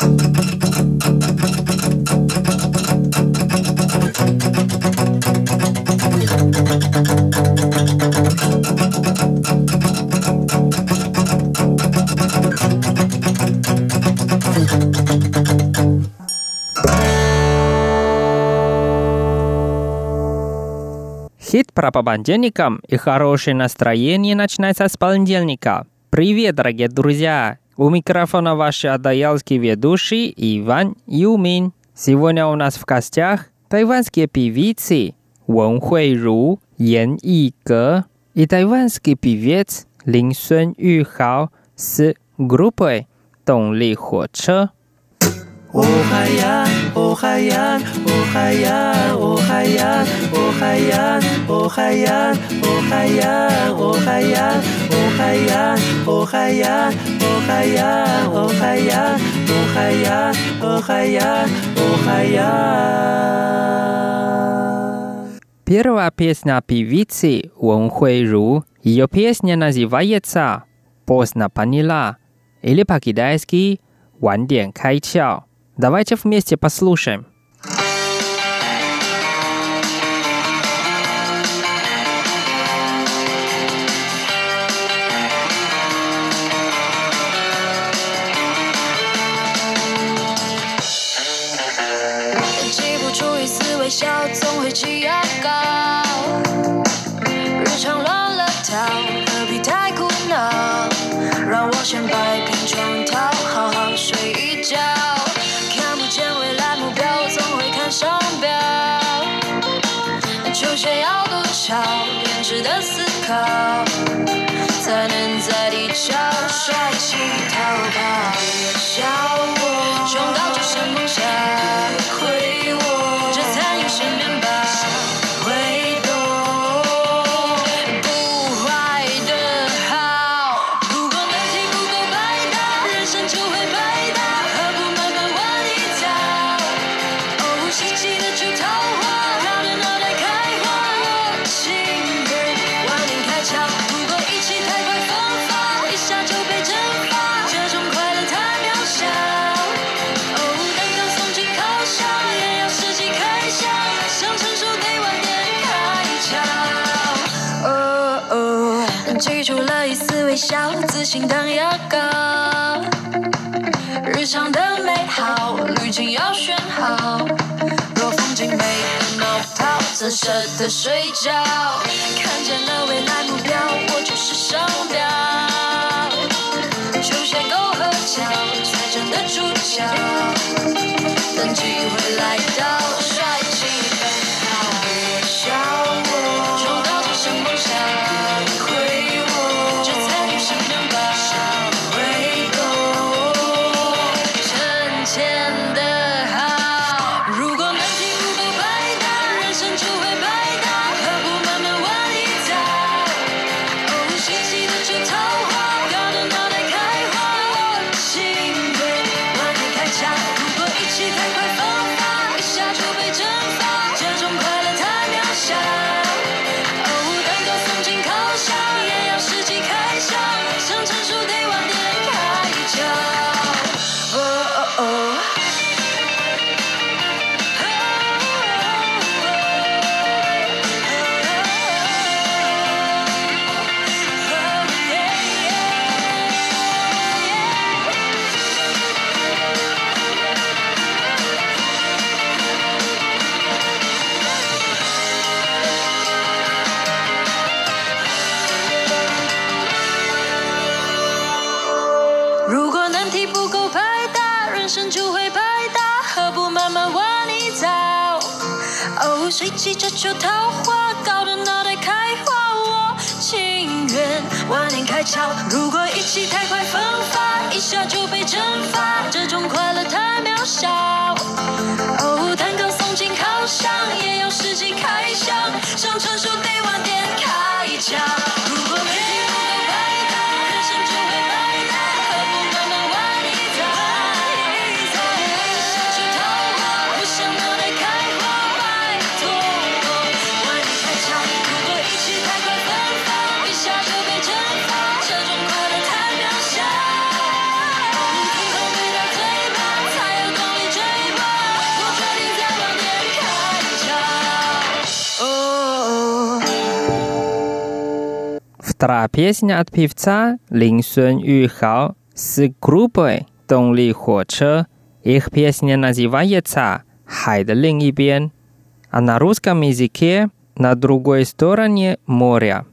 Хит про понедельникам и хорошее настроение начинается с понедельника. Привет, дорогие друзья! У микрофона ваши адаялские ведущие Иван и Умин. Сегодня у нас в гостях тайванские певицы Вэн Хуэйру, Ян Иге и тайванский певец Лин Сун Юхао с группой Донли Хоче. 我还要。Охаян, Охаян, Охаян, Охаян, Охаян, Охаян, Охаян, Охаян, Охаян, Охаян, Охаян, Охаян, Охаян, Охаян. Первая песня певицы Уэн Хуэйру. Ее песня называется «Поздно поняла» или по-китайски «晚点开窍». Давайте вместе послушаем. 值得思考，才能在地球帅气逃跑。挤出了一丝微笑，自信当药膏。日常的美好滤镜要选好，若风景美，的冒泡怎舍得睡觉？看见了未来目标，我就是商标。球鞋够合脚，真的主角。等机会来到。快敲，如果。Вторая песня от певца Лин Сун Юхао с группой «Донли Хоче». Их песня называется «Хай и Бен», а на русском языке «На другой стороне моря».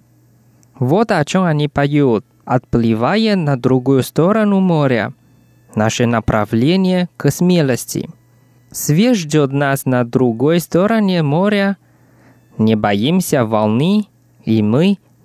Вот о чем они поют, отплывая на другую сторону моря. Наше направление к смелости. Свет ждет нас на другой стороне моря. Не боимся волны, и мы –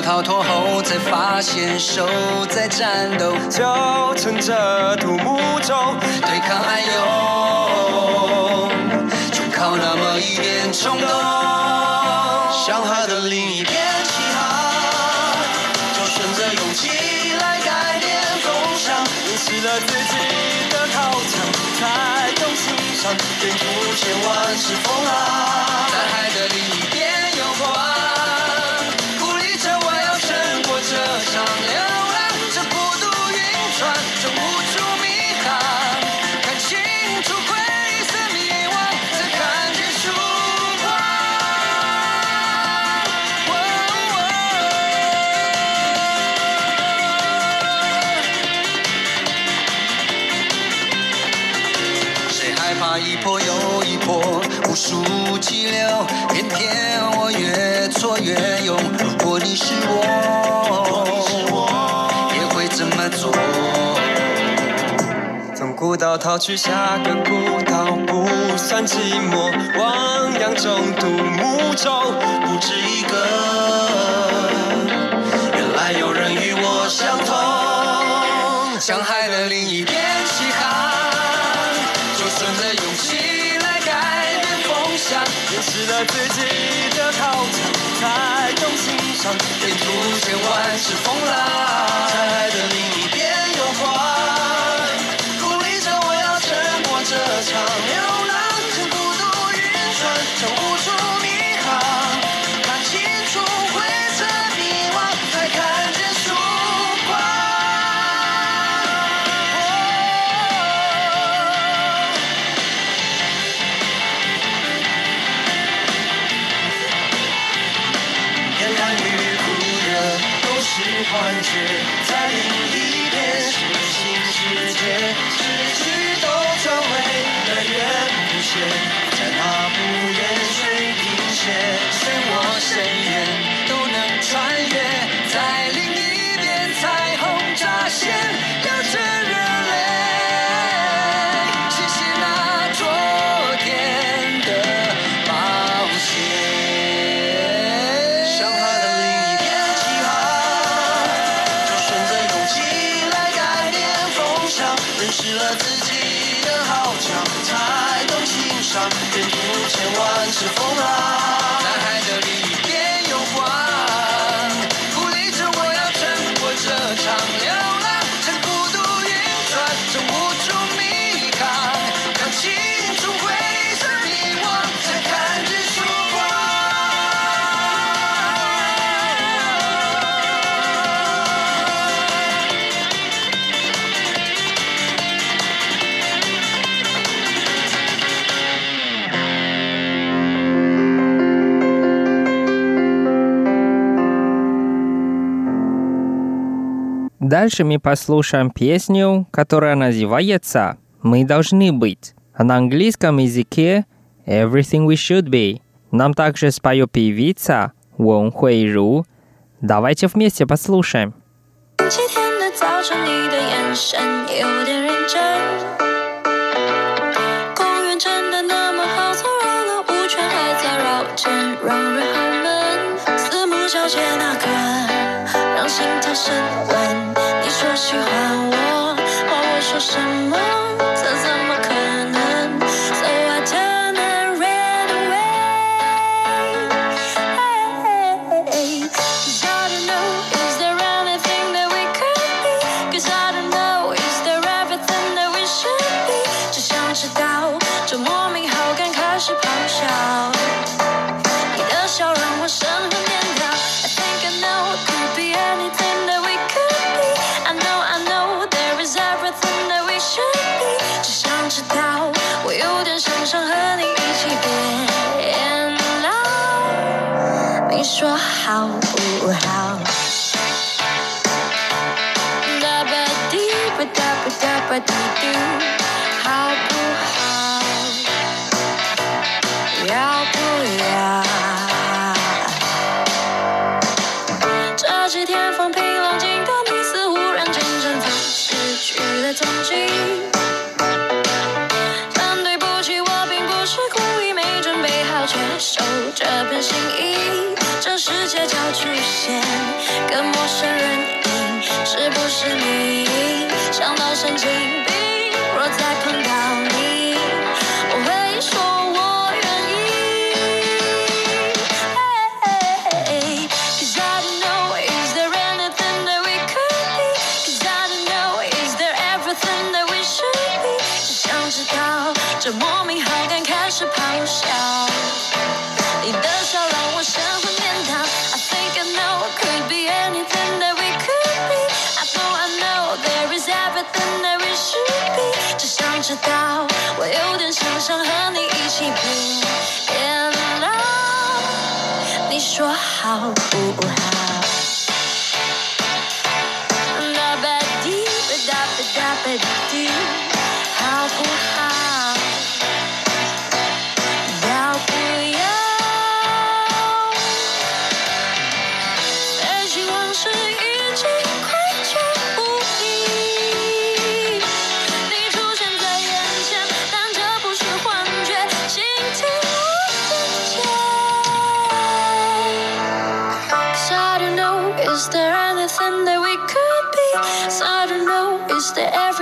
早知道末日从来都没有放手，谁奢望天降英雄？不自我援救，就继续漂流。从孤岛逃脱后，才发现手在战斗，就乘着独木舟对抗暗涌，就靠那么一点冲动。向海的另一边起航，就顺着勇气来改变风向。认识了自己的靠墙，才懂欣赏。沿途千万是风浪，在海的另一边有光，数激流，偏偏我越挫越勇。如果你是我，也会这么做。从孤岛逃去下个孤岛，不算寂寞。汪洋中独木舟，不止一个。原来有人与我相同，向海的另一边起航，就顺着勇。认识了自己的靠墙，才懂欣赏。沿途千万是风浪，在海的另一边有光，鼓励着我要撑过这场流浪。趁孤独晕船，趁无数是幻才懂欣赏。沿途千万是风浪，Дальше мы послушаем песню, которая называется «Мы должны быть», а на английском языке «Everything we should be». Нам также споет певица Вон Хуэйру. Давайте вместе послушаем. 星期天的早晨，你的眼神有点 喜欢 how. Da. How, how. Yeah, yeah. 跟陌生人影，是不是你？想到神经病，若再 How could I?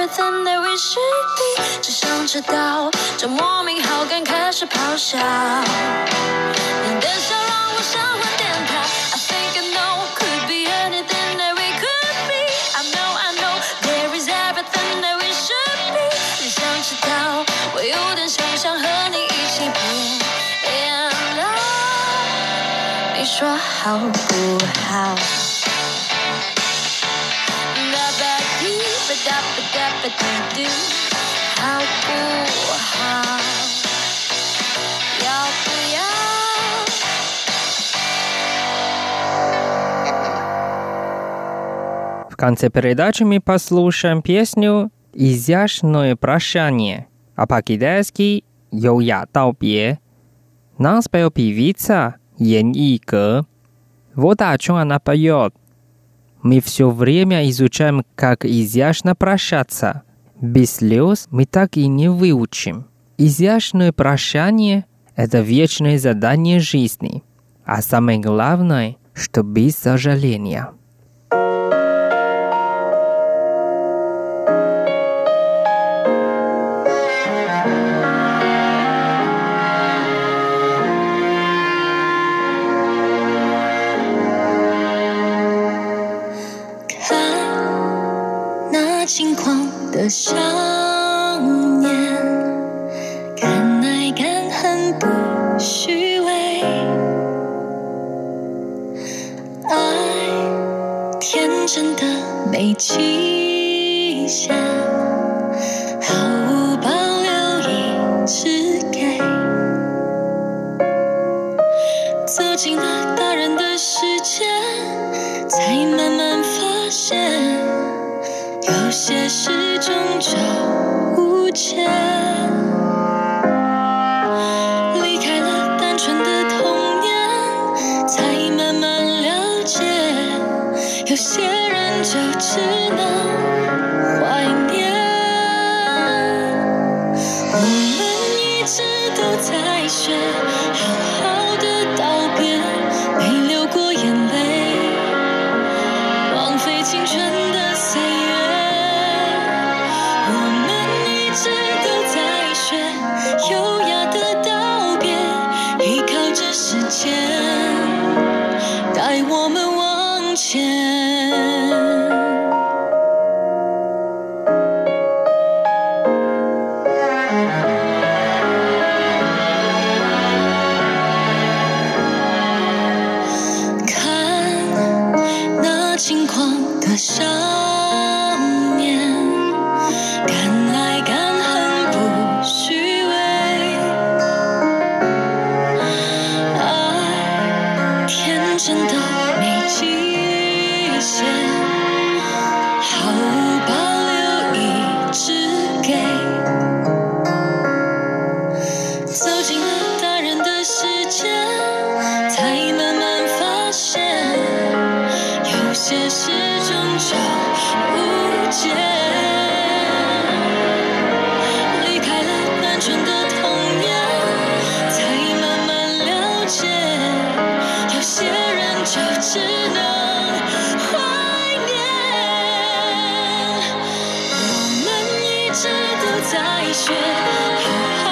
Everything that we should be? 只想知道，这莫名好感开始咆哮。你的笑让我神魂颠倒。I think I know, could be anything that we could be. I know, I know, there is everything that we should be. 只想知道，我有点想想和你一起变老。你说好不好？В конце передачи мы послушаем песню «Изящное прощание», а по-китайски «Йоя Таобе». Нам спел певица Ян Иге. Вот о чем она поет. Мы все время изучаем, как изящно прощаться. Без слез мы так и не выучим. Изящное прощание – это вечное задание жизни. А самое главное, что без сожаления. 的少年，敢爱敢恨不虚伪，爱天真的没期限，毫无保留一直给。走进了大人的世界，才慢慢发现，有些事挣扎无解。chances. 真的不再见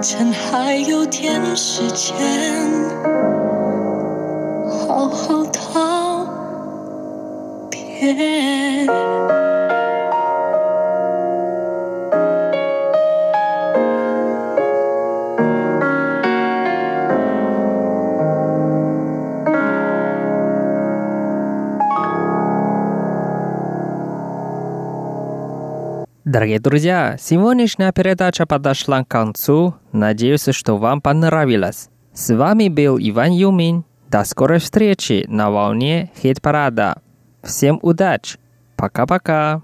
趁还有点时间，好好道别。Дорогие друзья, сегодняшняя передача подошла к концу. Надеюсь, что вам понравилось. С вами был Иван Юмин. До скорой встречи на волне хит-парада. Всем удачи. Пока-пока.